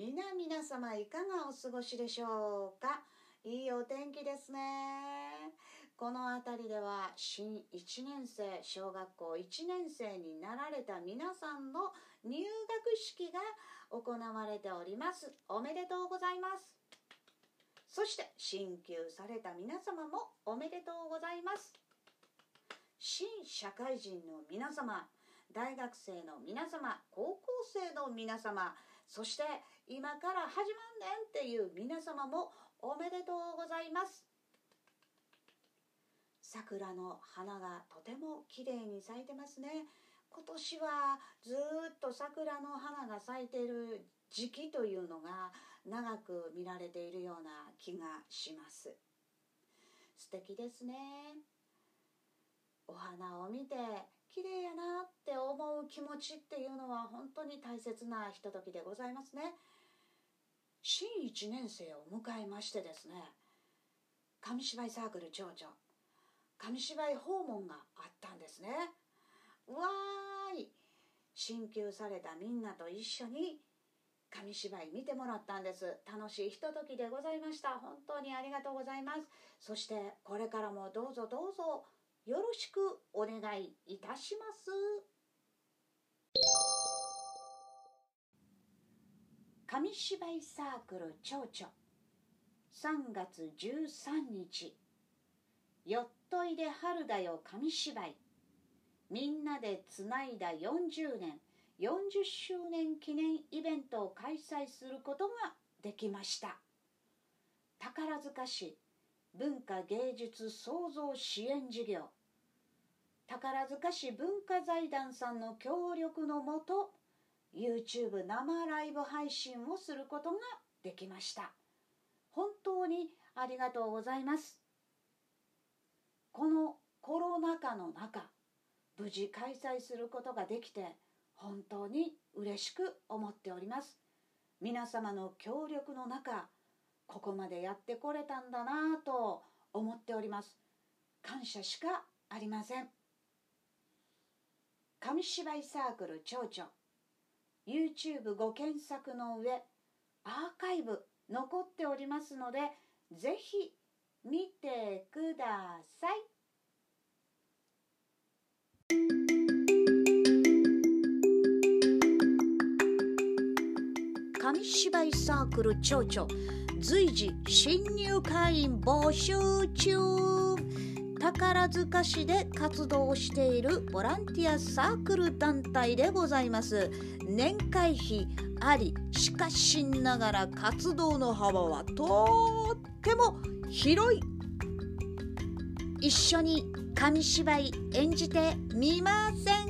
皆皆様いかがお過ごしでしょうか？いいお天気ですね。この辺りでは新1年生小学校1年生になられた皆さんの入学式が行われております。おめでとうございます。そして進級された皆様もおめでとうございます。新社会人の皆様大学生の皆様高校生の皆様そして今から始まんねんっていう皆様もおめでとうございます。桜の花がとても綺麗に咲いてますね。今年はずっと桜の花が咲いてる時期というのが長く見られているような気がします。素敵ですね。お花を見て綺麗やなって思う気持ちっていうのは本当に大切なひとときでございますね。新1年生を迎えましてですね紙芝居サークル長女紙芝居訪問があったんですね。わーい進級されたみんなと一緒に紙芝居見てもらったんです。楽しいひとときでございました。本当にありがとうございます。そしてこれからもどうぞどうぞよろしくお願いいたします。紙芝居サークル蝶々。3月13日。よっといで春だよ紙芝居。みんなでつないだ40年。40周年記念イベントを開催することができました。宝塚市文化芸術創造支援事業。宝塚市文化財団さんの協力のもと YouTube 生ライブ配信をすることができました。本当にありがとうございます。このコロナ禍の中無事開催することができて本当に嬉しく思っております。皆様の協力の中ここまでやってこれたんだなぁと思っております。感謝しかありません。紙芝居サークル蝶々 YouTube ご検索の上アーカイブ残っておりますのでぜひ見てください。紙芝居サークル蝶々随時新入会員募集中。宝塚市で活動しているボランティアサークル団体でございます。年会費ありしかしながら活動の幅はとっても広い。一緒に紙芝居演じてみません